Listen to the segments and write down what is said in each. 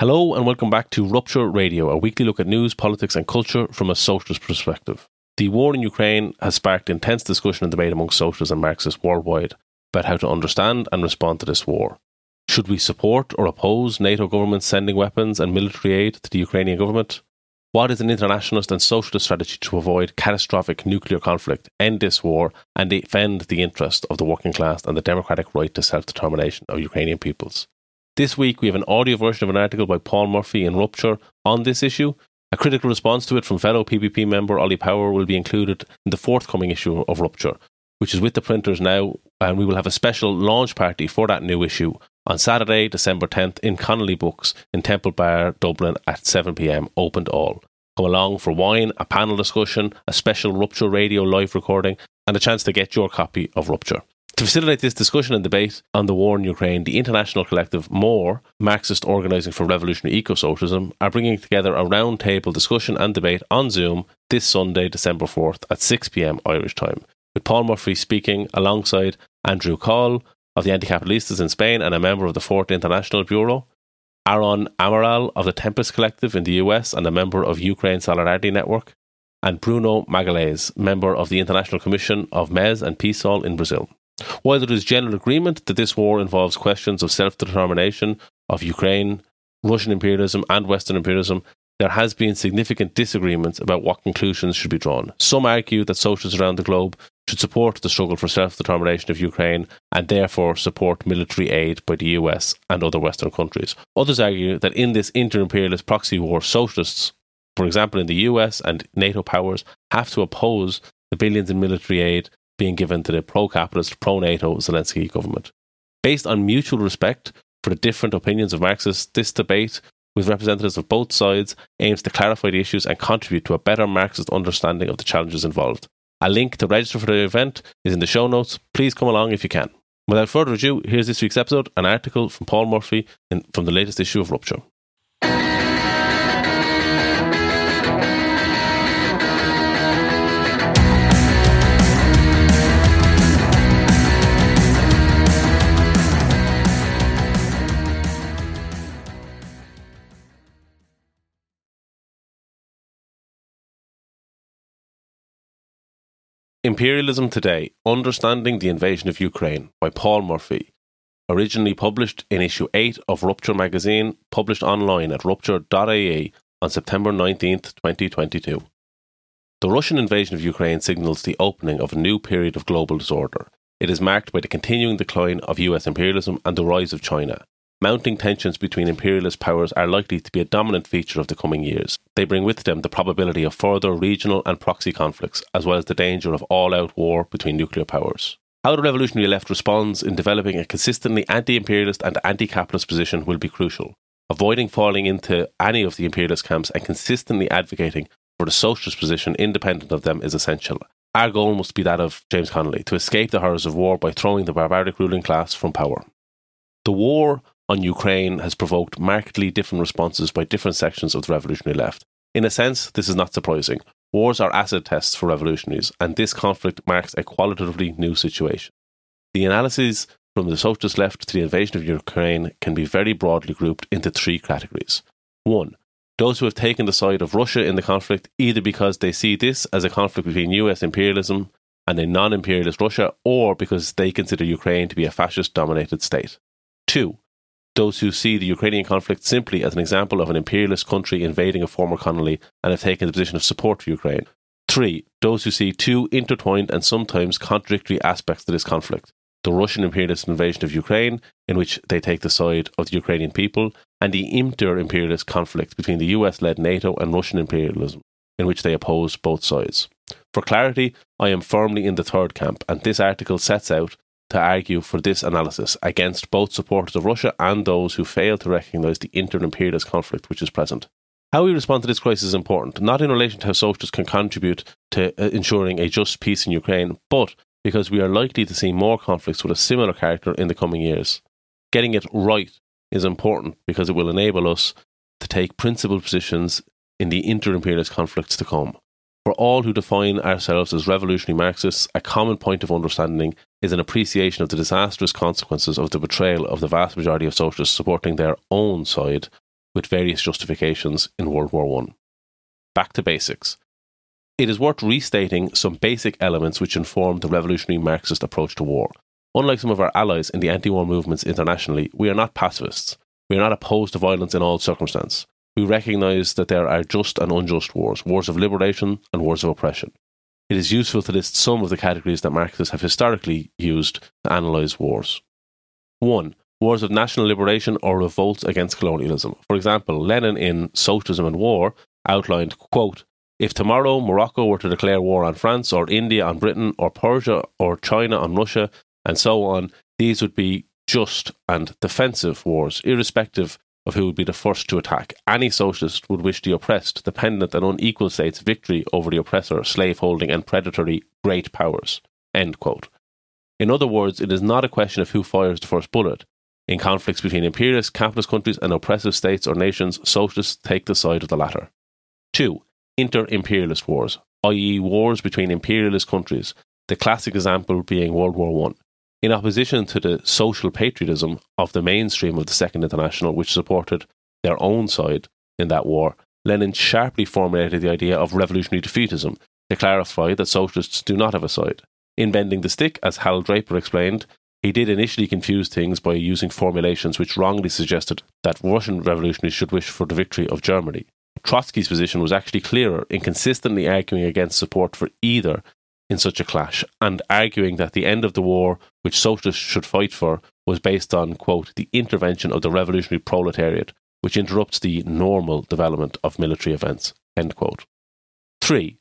Hello and welcome back to Rupture Radio, a weekly look at news, politics, and culture from a socialist perspective. The war in Ukraine has sparked intense discussion and debate among socialists and Marxists worldwide about how to understand and respond to this war. Should we support or oppose NATO governments sending weapons and military aid to the Ukrainian government? What is an internationalist and socialist strategy to avoid catastrophic nuclear conflict, end this war, and defend the interest of the working class and the democratic right to self determination of Ukrainian peoples? This week, we have an audio version of an article by Paul Murphy in Rupture on this issue. A critical response to it from fellow PBP member Ollie Power will be included in the forthcoming issue of Rupture, which is with the printers now, and we will have a special launch party for that new issue on Saturday, December 10th in Connolly Books in Temple Bar, Dublin at 7pm, open to all. Come along for wine, a panel discussion, a special Rupture radio live recording, and a chance to get your copy of Rupture. To facilitate this discussion and debate on the war in Ukraine, the international collective MORE, Marxist Organising for Revolutionary Eco-Socialism, are bringing together a roundtable discussion and debate on Zoom this Sunday, December 4th at 6pm Irish time, with Paul Murphy speaking alongside Andrew Coll of the Anticapitalistas in Spain and a member of the Fourth International Bureau, Aaron Amaral of the Tempest Collective in the US and a member of Ukraine Solidarity Network, and Bruno Magalhães, member of the International Commission of MES and PSOL in Brazil. While there is general agreement that this war involves questions of self determination of Ukraine, Russian imperialism, and Western imperialism, there has been significant disagreements about what conclusions should be drawn. Some argue that socialists around the globe should support the struggle for self determination of Ukraine and therefore support military aid by the US and other Western countries. Others argue that in this inter imperialist proxy war, socialists, for example in the US and NATO powers, have to oppose the billions in military aid being given to the pro capitalist, pro NATO Zelensky government. Based on mutual respect for the different opinions of Marxists, this debate with representatives of both sides aims to clarify the issues and contribute to a better Marxist understanding of the challenges involved. A link to register for the event is in the show notes. Please come along if you can. Without further ado, here's this week's episode an article from Paul Murphy in, from the latest issue of Rupture. Imperialism Today Understanding the Invasion of Ukraine by Paul Murphy. Originally published in issue 8 of Rupture magazine, published online at rupture.ie on September 19th, 2022. The Russian invasion of Ukraine signals the opening of a new period of global disorder. It is marked by the continuing decline of US imperialism and the rise of China, Mounting tensions between imperialist powers are likely to be a dominant feature of the coming years. They bring with them the probability of further regional and proxy conflicts, as well as the danger of all out war between nuclear powers. How the revolutionary left responds in developing a consistently anti imperialist and anti capitalist position will be crucial. Avoiding falling into any of the imperialist camps and consistently advocating for the socialist position independent of them is essential. Our goal must be that of James Connolly to escape the horrors of war by throwing the barbaric ruling class from power. The war on Ukraine has provoked markedly different responses by different sections of the revolutionary left. In a sense, this is not surprising. Wars are acid tests for revolutionaries, and this conflict marks a qualitatively new situation. The analyses from the socialist left to the invasion of Ukraine can be very broadly grouped into three categories. One, those who have taken the side of Russia in the conflict either because they see this as a conflict between US imperialism and a non imperialist Russia, or because they consider Ukraine to be a fascist dominated state. Two, those who see the Ukrainian conflict simply as an example of an imperialist country invading a former colony and have taken the position of support for Ukraine. Three, those who see two intertwined and sometimes contradictory aspects to this conflict the Russian imperialist invasion of Ukraine, in which they take the side of the Ukrainian people, and the inter imperialist conflict between the US led NATO and Russian imperialism, in which they oppose both sides. For clarity, I am firmly in the third camp, and this article sets out to argue for this analysis against both supporters of Russia and those who fail to recognise the inter imperialist conflict which is present. How we respond to this crisis is important, not in relation to how socialists can contribute to uh, ensuring a just peace in Ukraine, but because we are likely to see more conflicts with a similar character in the coming years. Getting it right is important because it will enable us to take principled positions in the inter imperialist conflicts to come. For all who define ourselves as revolutionary Marxists, a common point of understanding is an appreciation of the disastrous consequences of the betrayal of the vast majority of socialists supporting their own side with various justifications in World War I. Back to basics. It is worth restating some basic elements which inform the revolutionary Marxist approach to war. Unlike some of our allies in the anti war movements internationally, we are not pacifists. We are not opposed to violence in all circumstances. We recognise that there are just and unjust wars, wars of liberation and wars of oppression. It is useful to list some of the categories that Marxists have historically used to analyse wars. 1. Wars of national liberation or revolts against colonialism. For example, Lenin in Socialism and War outlined, quote, if tomorrow Morocco were to declare war on France or India on Britain or Persia or China on Russia and so on, these would be just and defensive wars, irrespective of who would be the first to attack. Any socialist would wish the oppressed, dependent, and unequal states victory over the oppressor, slaveholding, and predatory great powers. In other words, it is not a question of who fires the first bullet. In conflicts between imperialist, capitalist countries and oppressive states or nations, socialists take the side of the latter. 2 inter imperialist wars, i.e., wars between imperialist countries, the classic example being World War One. In opposition to the social patriotism of the mainstream of the Second International, which supported their own side in that war, Lenin sharply formulated the idea of revolutionary defeatism to clarify that socialists do not have a side. In Bending the Stick, as Hal Draper explained, he did initially confuse things by using formulations which wrongly suggested that Russian revolutionaries should wish for the victory of Germany. Trotsky's position was actually clearer in consistently arguing against support for either in such a clash and arguing that the end of the war, which socialists should fight for, was based on, quote, the intervention of the revolutionary proletariat, which interrupts the normal development of military events, end quote. Three,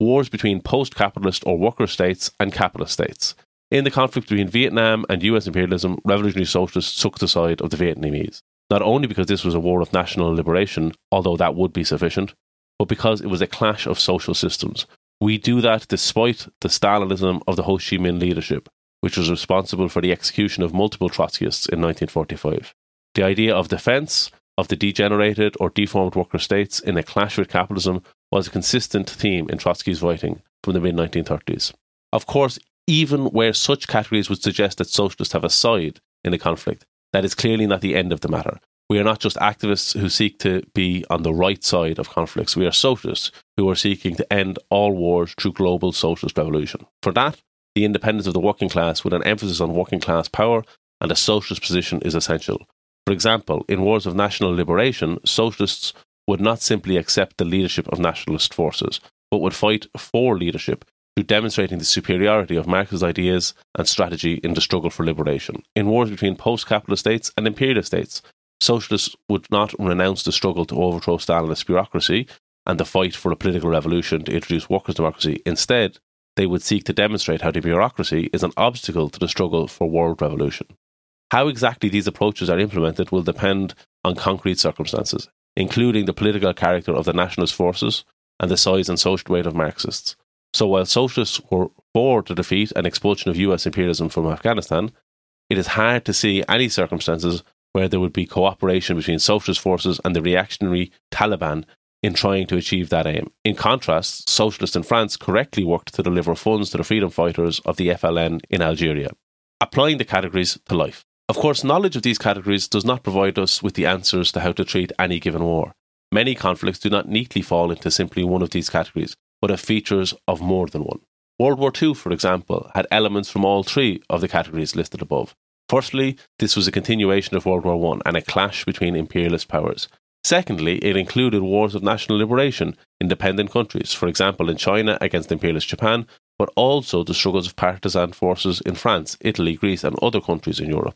wars between post capitalist or worker states and capitalist states. In the conflict between Vietnam and US imperialism, revolutionary socialists took the side of the Vietnamese not only because this was a war of national liberation, although that would be sufficient, but because it was a clash of social systems. We do that despite the Stalinism of the Ho Chi Minh leadership, which was responsible for the execution of multiple Trotskyists in 1945. The idea of defence of the degenerated or deformed worker states in a clash with capitalism was a consistent theme in Trotsky's writing from the mid 1930s. Of course, even where such categories would suggest that socialists have a side in the conflict, that is clearly not the end of the matter. We are not just activists who seek to be on the right side of conflicts. We are socialists who are seeking to end all wars through global socialist revolution. For that, the independence of the working class with an emphasis on working class power and a socialist position is essential. For example, in wars of national liberation, socialists would not simply accept the leadership of nationalist forces, but would fight for leadership through demonstrating the superiority of Marx's ideas and strategy in the struggle for liberation. In wars between post capitalist states and imperialist states, socialists would not renounce the struggle to overthrow Stalinist bureaucracy and the fight for a political revolution to introduce workers' democracy. Instead, they would seek to demonstrate how the bureaucracy is an obstacle to the struggle for world revolution. How exactly these approaches are implemented will depend on concrete circumstances, including the political character of the nationalist forces and the size and social weight of Marxists. So while socialists were for the defeat and expulsion of US imperialism from Afghanistan, it is hard to see any circumstances where there would be cooperation between socialist forces and the reactionary Taliban in trying to achieve that aim. In contrast, socialists in France correctly worked to deliver funds to the freedom fighters of the FLN in Algeria. Applying the categories to life. Of course, knowledge of these categories does not provide us with the answers to how to treat any given war. Many conflicts do not neatly fall into simply one of these categories, but have features of more than one. World War II, for example, had elements from all three of the categories listed above. Firstly, this was a continuation of World War I and a clash between imperialist powers. Secondly, it included wars of national liberation in dependent countries, for example, in China against imperialist Japan, but also the struggles of partisan forces in France, Italy, Greece, and other countries in Europe.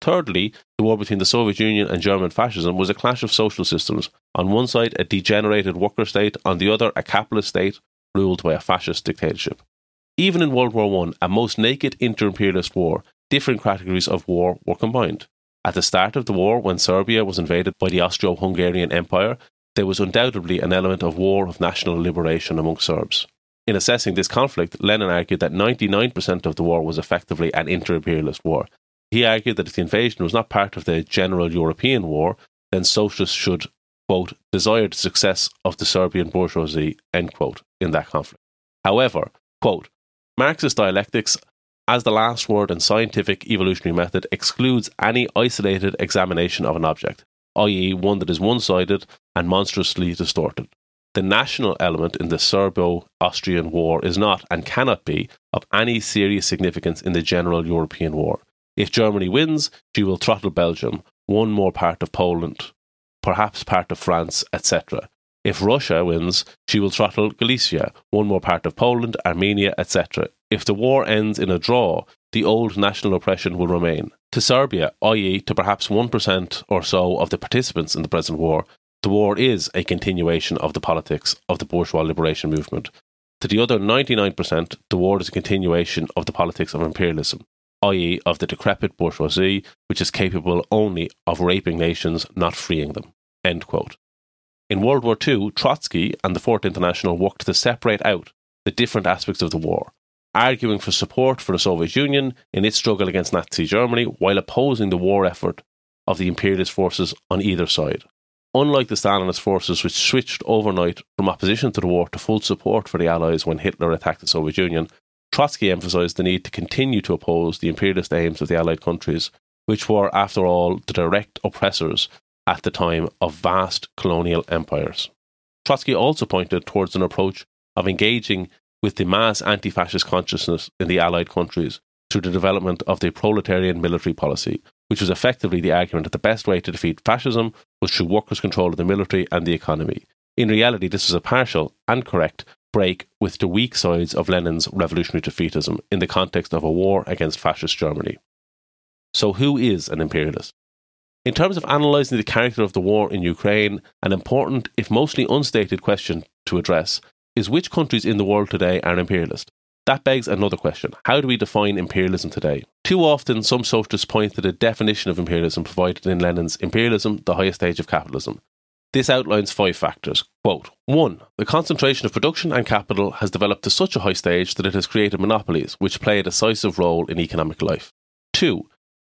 Thirdly, the war between the Soviet Union and German fascism was a clash of social systems. On one side, a degenerated worker state, on the other, a capitalist state ruled by a fascist dictatorship. Even in World War I, a most naked inter imperialist war, different categories of war were combined. At the start of the war, when Serbia was invaded by the Austro Hungarian Empire, there was undoubtedly an element of war of national liberation among Serbs. In assessing this conflict, Lenin argued that 99% of the war was effectively an inter imperialist war, he argued that if the invasion was not part of the general European war, then socialists should, quote, desire the success of the Serbian bourgeoisie, end quote, in that conflict. However, quote, Marxist dialectics, as the last word in scientific evolutionary method, excludes any isolated examination of an object. i.e., one that is one sided and monstrously distorted. The national element in the Serbo Austrian War is not and cannot be of any serious significance in the general European war. If Germany wins, she will throttle Belgium, one more part of Poland, perhaps part of France, etc. If Russia wins, she will throttle Galicia, one more part of Poland, Armenia, etc. If the war ends in a draw, the old national oppression will remain. To Serbia, i.e., to perhaps 1% or so of the participants in the present war, the war is a continuation of the politics of the bourgeois liberation movement. To the other 99%, the war is a continuation of the politics of imperialism, i.e., of the decrepit bourgeoisie, which is capable only of raping nations, not freeing them. In World War II, Trotsky and the Fourth International worked to separate out the different aspects of the war, arguing for support for the Soviet Union in its struggle against Nazi Germany while opposing the war effort of the imperialist forces on either side. Unlike the Stalinist forces, which switched overnight from opposition to the war to full support for the Allies when Hitler attacked the Soviet Union, Trotsky emphasised the need to continue to oppose the imperialist aims of the Allied countries, which were, after all, the direct oppressors at the time of vast colonial empires. Trotsky also pointed towards an approach of engaging with the mass anti fascist consciousness in the Allied countries through the development of the proletarian military policy, which was effectively the argument that the best way to defeat fascism was through workers' control of the military and the economy. In reality, this was a partial and correct break with the weak sides of Lenin's revolutionary defeatism in the context of a war against fascist Germany. So, who is an imperialist? In terms of analysing the character of the war in Ukraine, an important, if mostly unstated, question to address is which countries in the world today are imperialist? That begs another question. How do we define imperialism today? Too often, some socialists point to the definition of imperialism provided in Lenin's Imperialism, the Highest Stage of Capitalism. This outlines five factors. Quote 1. The concentration of production and capital has developed to such a high stage that it has created monopolies, which play a decisive role in economic life. 2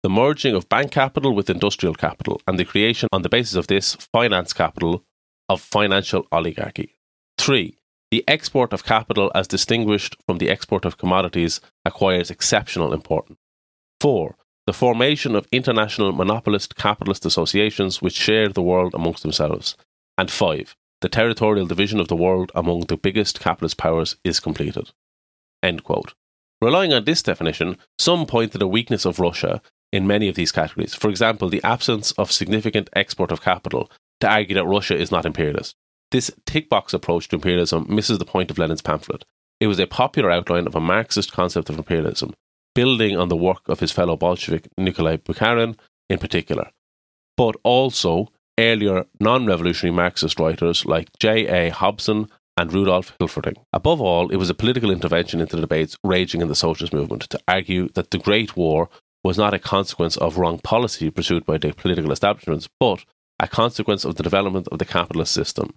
the merging of bank capital with industrial capital, and the creation on the basis of this finance capital of financial oligarchy. 3. The export of capital as distinguished from the export of commodities acquires exceptional importance. 4. The formation of international monopolist capitalist associations which share the world amongst themselves. And 5. The territorial division of the world among the biggest capitalist powers is completed. Relying on this definition, some point to the weakness of Russia in many of these categories. For example, the absence of significant export of capital to argue that Russia is not imperialist. This tick box approach to imperialism misses the point of Lenin's pamphlet. It was a popular outline of a Marxist concept of imperialism, building on the work of his fellow Bolshevik Nikolai Bukharin in particular, but also earlier non revolutionary Marxist writers like J.A. Hobson and Rudolf Hilferding. Above all, it was a political intervention into the debates raging in the socialist movement to argue that the Great War was not a consequence of wrong policy pursued by the political establishments, but a consequence of the development of the capitalist system.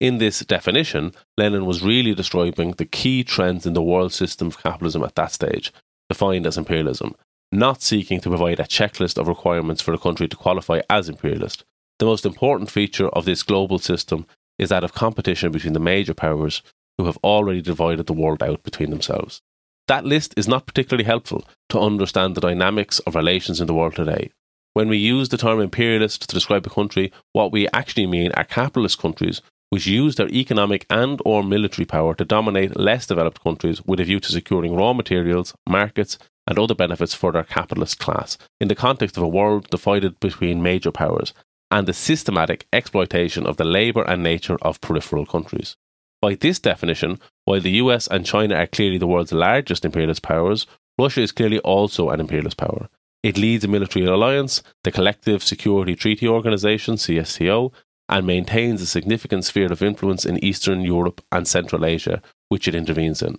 In this definition, Lenin was really describing the key trends in the world system of capitalism at that stage, defined as imperialism, not seeking to provide a checklist of requirements for a country to qualify as imperialist. The most important feature of this global system is that of competition between the major powers who have already divided the world out between themselves. That list is not particularly helpful to understand the dynamics of relations in the world today. When we use the term imperialist to describe a country, what we actually mean are capitalist countries which use their economic and or military power to dominate less developed countries with a view to securing raw materials, markets, and other benefits for their capitalist class in the context of a world divided between major powers and the systematic exploitation of the labour and nature of peripheral countries. By this definition, while the US and China are clearly the world's largest imperialist powers, Russia is clearly also an imperialist power. It leads a military alliance, the Collective Security Treaty Organization, CSTO, and maintains a significant sphere of influence in Eastern Europe and Central Asia, which it intervenes in.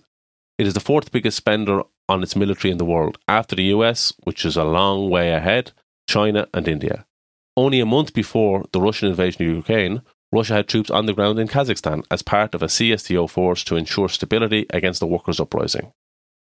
It is the fourth biggest spender on its military in the world, after the US, which is a long way ahead, China, and India. Only a month before the Russian invasion of Ukraine, Russia had troops on the ground in Kazakhstan as part of a CSTO force to ensure stability against the workers' uprising.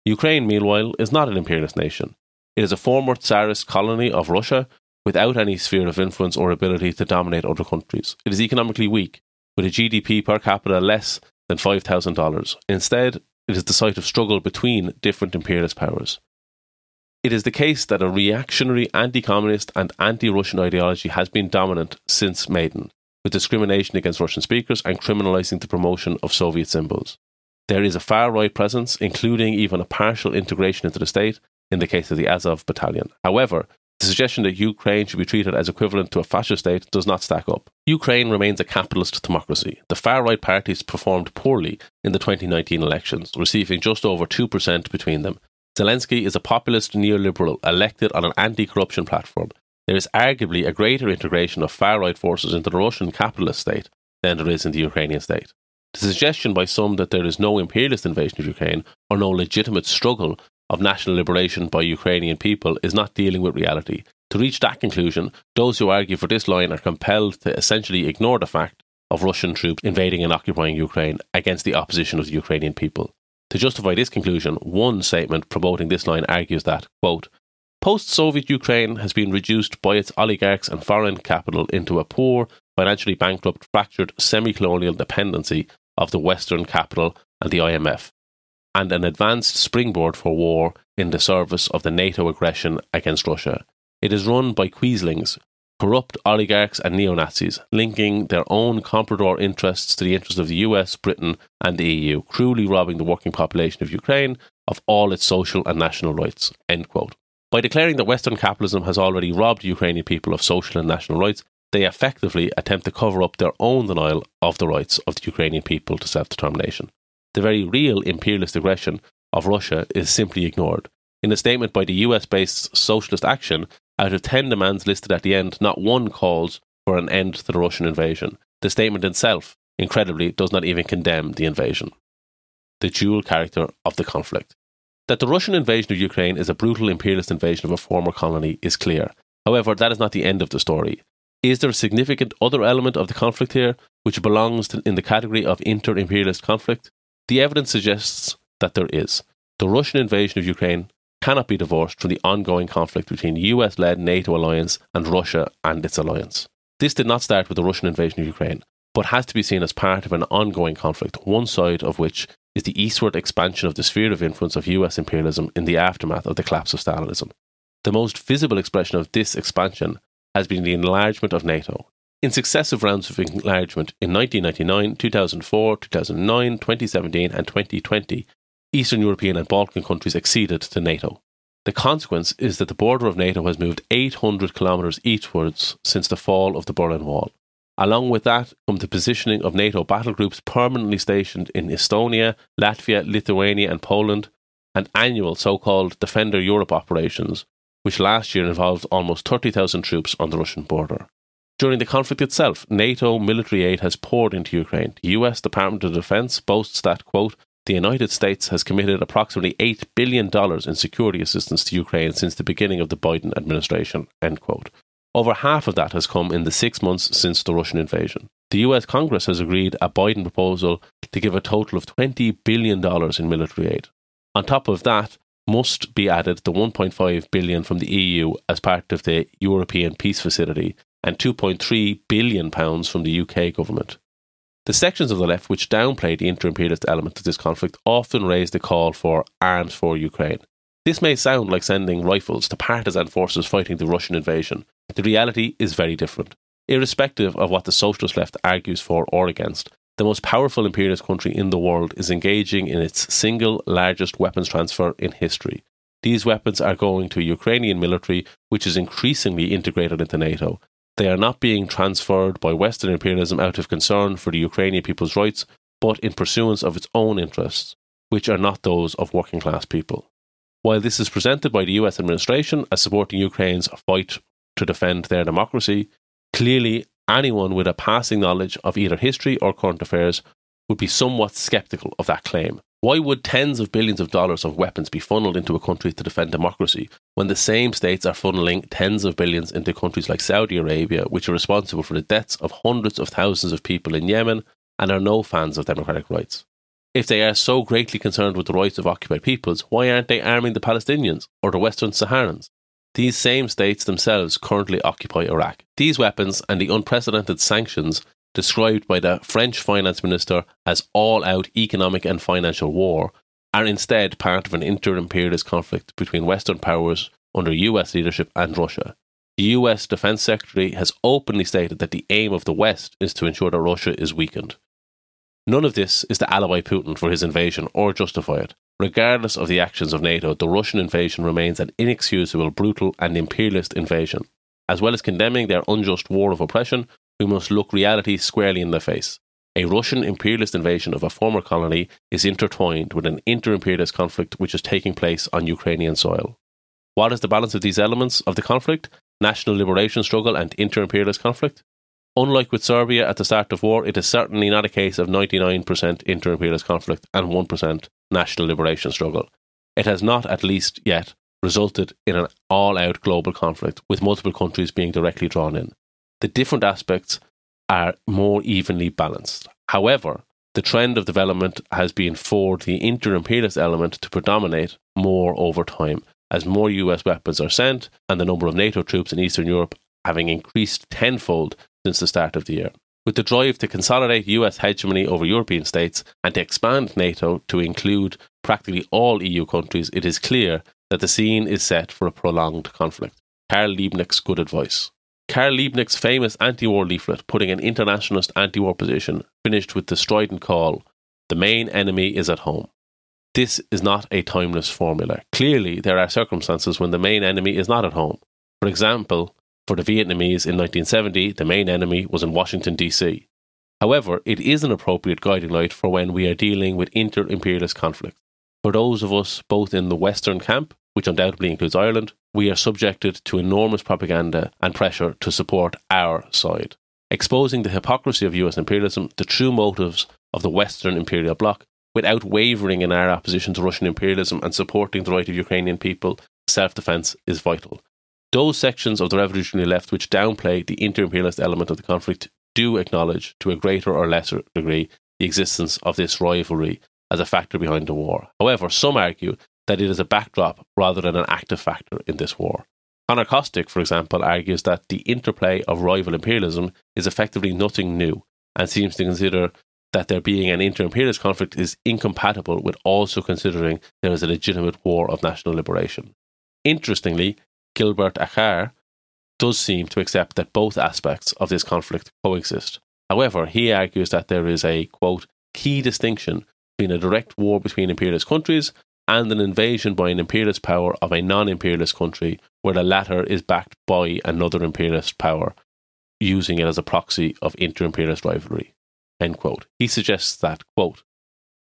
Ukraine, meanwhile, is not an imperialist nation. It is a former Tsarist colony of Russia without any sphere of influence or ability to dominate other countries. It is economically weak, with a GDP per capita less than $5,000. Instead, it is the site of struggle between different imperialist powers. It is the case that a reactionary anti communist and anti Russian ideology has been dominant since Maidan, with discrimination against Russian speakers and criminalizing the promotion of Soviet symbols. There is a far right presence, including even a partial integration into the state in the case of the Azov battalion. However, the suggestion that Ukraine should be treated as equivalent to a fascist state does not stack up. Ukraine remains a capitalist democracy. The far right parties performed poorly in the 2019 elections, receiving just over 2% between them. Zelensky is a populist neoliberal elected on an anti corruption platform. There is arguably a greater integration of far right forces into the Russian capitalist state than there is in the Ukrainian state. The suggestion by some that there is no imperialist invasion of Ukraine or no legitimate struggle of national liberation by Ukrainian people is not dealing with reality. To reach that conclusion, those who argue for this line are compelled to essentially ignore the fact of Russian troops invading and occupying Ukraine against the opposition of the Ukrainian people. To justify this conclusion, one statement promoting this line argues that, quote, Post Soviet Ukraine has been reduced by its oligarchs and foreign capital into a poor, financially bankrupt, fractured, semi colonial dependency of the Western capital and the IMF, and an advanced springboard for war in the service of the NATO aggression against Russia. It is run by Quislings, corrupt oligarchs and neo Nazis, linking their own comprador interests to the interests of the US, Britain, and the EU, cruelly robbing the working population of Ukraine of all its social and national rights. By declaring that Western capitalism has already robbed Ukrainian people of social and national rights, they effectively attempt to cover up their own denial of the rights of the Ukrainian people to self determination the very real imperialist aggression of Russia is simply ignored. In a statement by the US based Socialist Action, out of 10 demands listed at the end, not one calls for an end to the Russian invasion. The statement itself, incredibly, does not even condemn the invasion. The dual character of the conflict. That the Russian invasion of Ukraine is a brutal imperialist invasion of a former colony is clear. However, that is not the end of the story. Is there a significant other element of the conflict here which belongs to, in the category of inter imperialist conflict? The evidence suggests that there is. The Russian invasion of Ukraine cannot be divorced from the ongoing conflict between US led NATO alliance and Russia and its alliance. This did not start with the Russian invasion of Ukraine, but has to be seen as part of an ongoing conflict, one side of which is the eastward expansion of the sphere of influence of US imperialism in the aftermath of the collapse of Stalinism. The most visible expression of this expansion has been the enlargement of NATO, in successive rounds of enlargement in 1999, 2004, 2009, 2017, and 2020, Eastern European and Balkan countries acceded to NATO. The consequence is that the border of NATO has moved 800 kilometres eastwards since the fall of the Berlin Wall. Along with that come the positioning of NATO battle groups permanently stationed in Estonia, Latvia, Lithuania, and Poland, and annual so called Defender Europe operations, which last year involved almost 30,000 troops on the Russian border. During the conflict itself, NATO military aid has poured into Ukraine. The US Department of Defense boasts that, quote, the United States has committed approximately $8 billion in security assistance to Ukraine since the beginning of the Biden administration. End quote. Over half of that has come in the six months since the Russian invasion. The US Congress has agreed a Biden proposal to give a total of $20 billion in military aid. On top of that, must be added the 1.5 billion from the EU as part of the European Peace Facility and 2.3 billion pounds from the UK government. The sections of the left which downplay the inter-imperialist element of this conflict often raise the call for arms for Ukraine. This may sound like sending rifles to partisan forces fighting the Russian invasion. The reality is very different. Irrespective of what the socialist left argues for or against, the most powerful imperialist country in the world is engaging in its single largest weapons transfer in history. These weapons are going to a Ukrainian military, which is increasingly integrated into NATO, they are not being transferred by Western imperialism out of concern for the Ukrainian people's rights, but in pursuance of its own interests, which are not those of working class people. While this is presented by the US administration as supporting Ukraine's fight to defend their democracy, clearly anyone with a passing knowledge of either history or current affairs would be somewhat skeptical of that claim. Why would tens of billions of dollars of weapons be funneled into a country to defend democracy when the same states are funneling tens of billions into countries like Saudi Arabia, which are responsible for the deaths of hundreds of thousands of people in Yemen and are no fans of democratic rights? If they are so greatly concerned with the rights of occupied peoples, why aren't they arming the Palestinians or the Western Saharans? These same states themselves currently occupy Iraq. These weapons and the unprecedented sanctions described by the French finance minister as all out economic and financial war, are instead part of an inter imperialist conflict between Western powers under US leadership and Russia. The US Defense Secretary has openly stated that the aim of the West is to ensure that Russia is weakened. None of this is to alibi Putin for his invasion or justify it. Regardless of the actions of NATO, the Russian invasion remains an inexcusable, brutal, and imperialist invasion. As well as condemning their unjust war of oppression, we must look reality squarely in the face. A Russian imperialist invasion of a former colony is intertwined with an inter imperialist conflict which is taking place on Ukrainian soil. What is the balance of these elements of the conflict? National liberation struggle and inter imperialist conflict? Unlike with Serbia at the start of war, it is certainly not a case of 99% inter imperialist conflict and 1% national liberation struggle. It has not, at least yet, resulted in an all out global conflict with multiple countries being directly drawn in. The different aspects are more evenly balanced. However, the trend of development has been for the inter imperialist element to predominate more over time, as more US weapons are sent and the number of NATO troops in Eastern Europe having increased tenfold since the start of the year. With the drive to consolidate US hegemony over European states and to expand NATO to include practically all EU countries, it is clear that the scene is set for a prolonged conflict. Karl Liebknecht's good advice. Karl Liebknecht's famous anti war leaflet, putting an internationalist anti war position, finished with the strident call The main enemy is at home. This is not a timeless formula. Clearly, there are circumstances when the main enemy is not at home. For example, for the Vietnamese in 1970, the main enemy was in Washington, D.C. However, it is an appropriate guiding light for when we are dealing with inter imperialist conflicts. For those of us both in the Western camp which undoubtedly includes Ireland, we are subjected to enormous propaganda and pressure to support our side. Exposing the hypocrisy of US imperialism, the true motives of the Western imperial bloc, without wavering in our opposition to Russian imperialism and supporting the right of Ukrainian people self defence is vital. Those sections of the revolutionary left which downplay the inter imperialist element of the conflict do acknowledge, to a greater or lesser degree, the existence of this rivalry as a factor behind the war. However, some argue that it is a backdrop rather than an active factor in this war. Conor Kostick, for example, argues that the interplay of rival imperialism is effectively nothing new and seems to consider that there being an inter imperialist conflict is incompatible with also considering there is a legitimate war of national liberation. Interestingly, Gilbert Achcar does seem to accept that both aspects of this conflict coexist. However, he argues that there is a, quote, key distinction between a direct war between imperialist countries and an invasion by an imperialist power of a non imperialist country where the latter is backed by another imperialist power, using it as a proxy of inter imperialist rivalry. End quote. He suggests that, quote,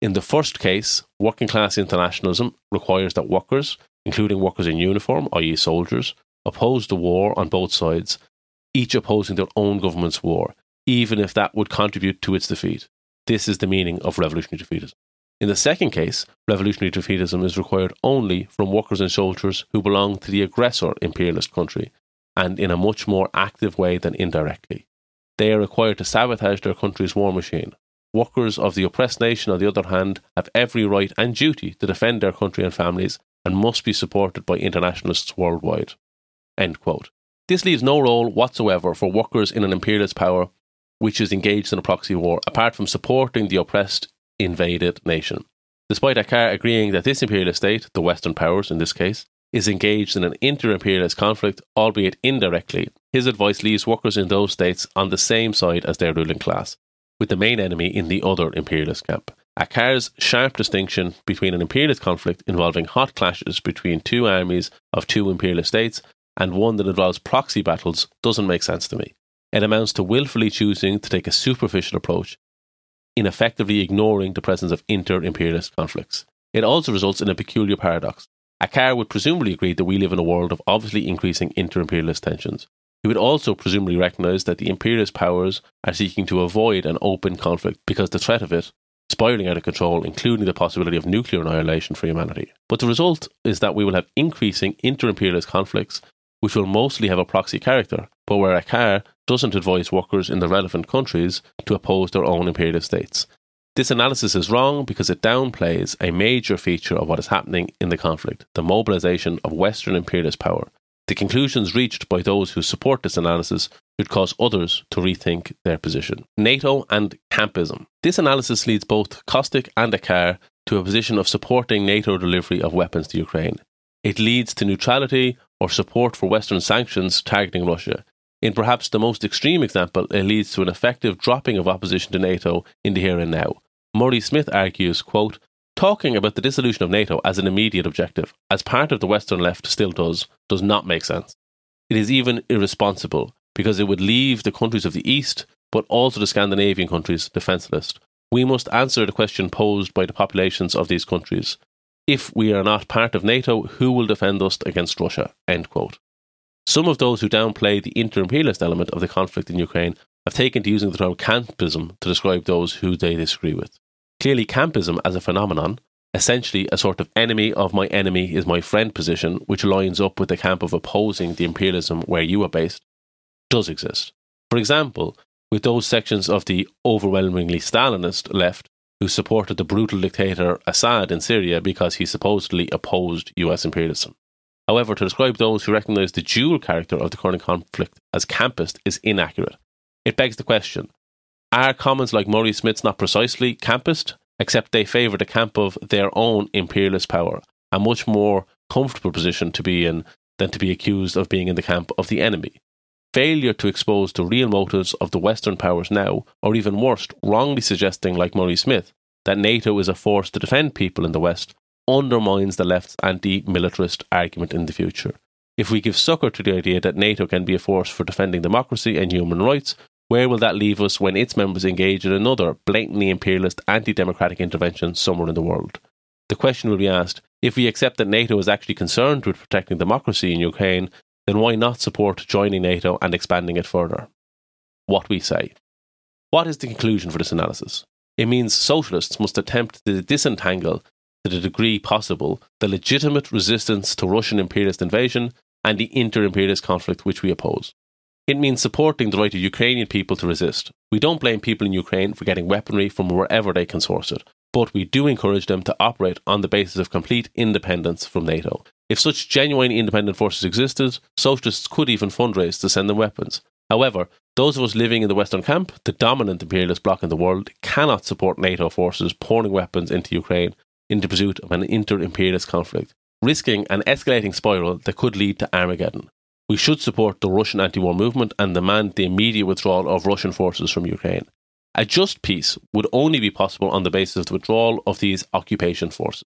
in the first case, working class internationalism requires that workers, including workers in uniform, i.e., soldiers, oppose the war on both sides, each opposing their own government's war, even if that would contribute to its defeat. This is the meaning of revolutionary defeatism. In the second case, revolutionary defeatism is required only from workers and soldiers who belong to the aggressor imperialist country, and in a much more active way than indirectly. They are required to sabotage their country's war machine. Workers of the oppressed nation, on the other hand, have every right and duty to defend their country and families and must be supported by internationalists worldwide. This leaves no role whatsoever for workers in an imperialist power which is engaged in a proxy war, apart from supporting the oppressed invaded nation. Despite Achcar agreeing that this imperialist state, the Western powers in this case, is engaged in an inter imperialist conflict, albeit indirectly, his advice leaves workers in those states on the same side as their ruling class, with the main enemy in the other imperialist camp. Achcar's sharp distinction between an imperialist conflict involving hot clashes between two armies of two imperialist states and one that involves proxy battles doesn't make sense to me. It amounts to willfully choosing to take a superficial approach in effectively ignoring the presence of inter imperialist conflicts. It also results in a peculiar paradox. Achcar would presumably agree that we live in a world of obviously increasing inter imperialist tensions. He would also presumably recognise that the imperialist powers are seeking to avoid an open conflict because the threat of it spiraling out of control, including the possibility of nuclear annihilation for humanity. But the result is that we will have increasing inter imperialist conflicts, which will mostly have a proxy character, but where Achcar doesn't advise workers in the relevant countries to oppose their own imperialist states. This analysis is wrong because it downplays a major feature of what is happening in the conflict the mobilization of Western imperialist power. The conclusions reached by those who support this analysis should cause others to rethink their position. NATO and campism. This analysis leads both Kostick and Achcar to a position of supporting NATO delivery of weapons to Ukraine. It leads to neutrality or support for Western sanctions targeting Russia. In perhaps the most extreme example, it leads to an effective dropping of opposition to NATO in the here and now. Murray Smith argues, quote, Talking about the dissolution of NATO as an immediate objective, as part of the Western left still does, does not make sense. It is even irresponsible because it would leave the countries of the East, but also the Scandinavian countries, defenceless. We must answer the question posed by the populations of these countries. If we are not part of NATO, who will defend us against Russia? End quote. Some of those who downplay the inter imperialist element of the conflict in Ukraine have taken to using the term campism to describe those who they disagree with. Clearly, campism as a phenomenon, essentially a sort of enemy of my enemy is my friend position, which lines up with the camp of opposing the imperialism where you are based, does exist. For example, with those sections of the overwhelmingly Stalinist left who supported the brutal dictator Assad in Syria because he supposedly opposed US imperialism. However, to describe those who recognise the dual character of the current conflict as campist is inaccurate. It begs the question are comments like Murray Smith's not precisely campist, except they favour the camp of their own imperialist power, a much more comfortable position to be in than to be accused of being in the camp of the enemy. Failure to expose the real motives of the Western powers now, or even worse, wrongly suggesting, like Murray Smith, that NATO is a force to defend people in the West, undermines the left's anti militarist argument in the future. If we give succor to the idea that NATO can be a force for defending democracy and human rights, where will that leave us when its members engage in another blatantly imperialist, anti democratic intervention somewhere in the world? The question will be asked if we accept that NATO is actually concerned with protecting democracy in Ukraine, then why not support joining NATO and expanding it further? What we say. What is the conclusion for this analysis? It means socialists must attempt to disentangle, to the degree possible, the legitimate resistance to Russian imperialist invasion and the inter imperialist conflict which we oppose. It means supporting the right of Ukrainian people to resist. We don't blame people in Ukraine for getting weaponry from wherever they can source it, but we do encourage them to operate on the basis of complete independence from NATO. If such genuine independent forces existed, socialists could even fundraise to send them weapons. However, those of us living in the Western camp, the dominant imperialist bloc in the world, cannot support NATO forces pouring weapons into Ukraine in the pursuit of an inter imperialist conflict, risking an escalating spiral that could lead to Armageddon. We should support the Russian anti war movement and demand the immediate withdrawal of Russian forces from Ukraine. A just peace would only be possible on the basis of the withdrawal of these occupation forces.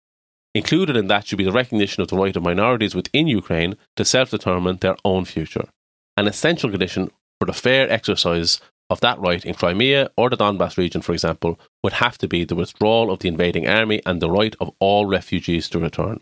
Included in that should be the recognition of the right of minorities within Ukraine to self determine their own future. An essential condition for the fair exercise of that right in Crimea or the Donbass region, for example, would have to be the withdrawal of the invading army and the right of all refugees to return.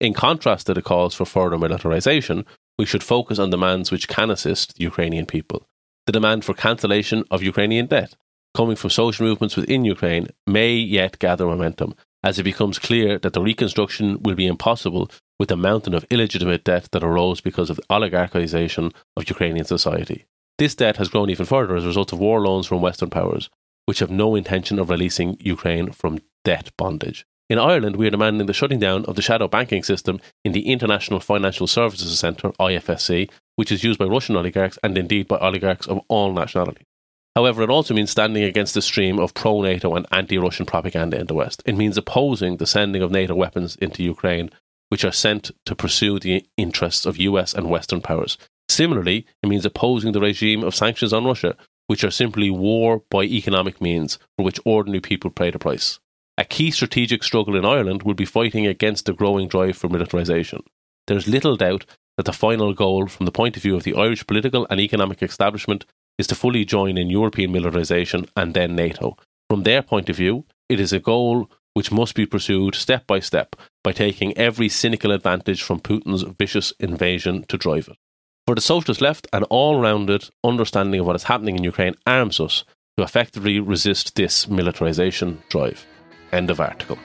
In contrast to the calls for further militarization, we should focus on demands which can assist the Ukrainian people. The demand for cancellation of Ukrainian debt, coming from social movements within Ukraine, may yet gather momentum as it becomes clear that the reconstruction will be impossible with the mountain of illegitimate debt that arose because of the oligarchization of Ukrainian society. This debt has grown even further as a result of war loans from Western powers, which have no intention of releasing Ukraine from debt bondage. In Ireland, we are demanding the shutting down of the shadow banking system in the International Financial Services Centre, IFSC, which is used by Russian oligarchs and indeed by oligarchs of all nationalities. However, it also means standing against the stream of pro NATO and anti Russian propaganda in the West. It means opposing the sending of NATO weapons into Ukraine, which are sent to pursue the interests of US and Western powers. Similarly, it means opposing the regime of sanctions on Russia, which are simply war by economic means for which ordinary people pay the price. A key strategic struggle in Ireland will be fighting against the growing drive for militarisation. There is little doubt that the final goal, from the point of view of the Irish political and economic establishment, is to fully join in European militarisation and then NATO. From their point of view, it is a goal which must be pursued step by step by taking every cynical advantage from Putin's vicious invasion to drive it. For the socialist left, an all rounded understanding of what is happening in Ukraine arms us to effectively resist this militarisation drive. End of article.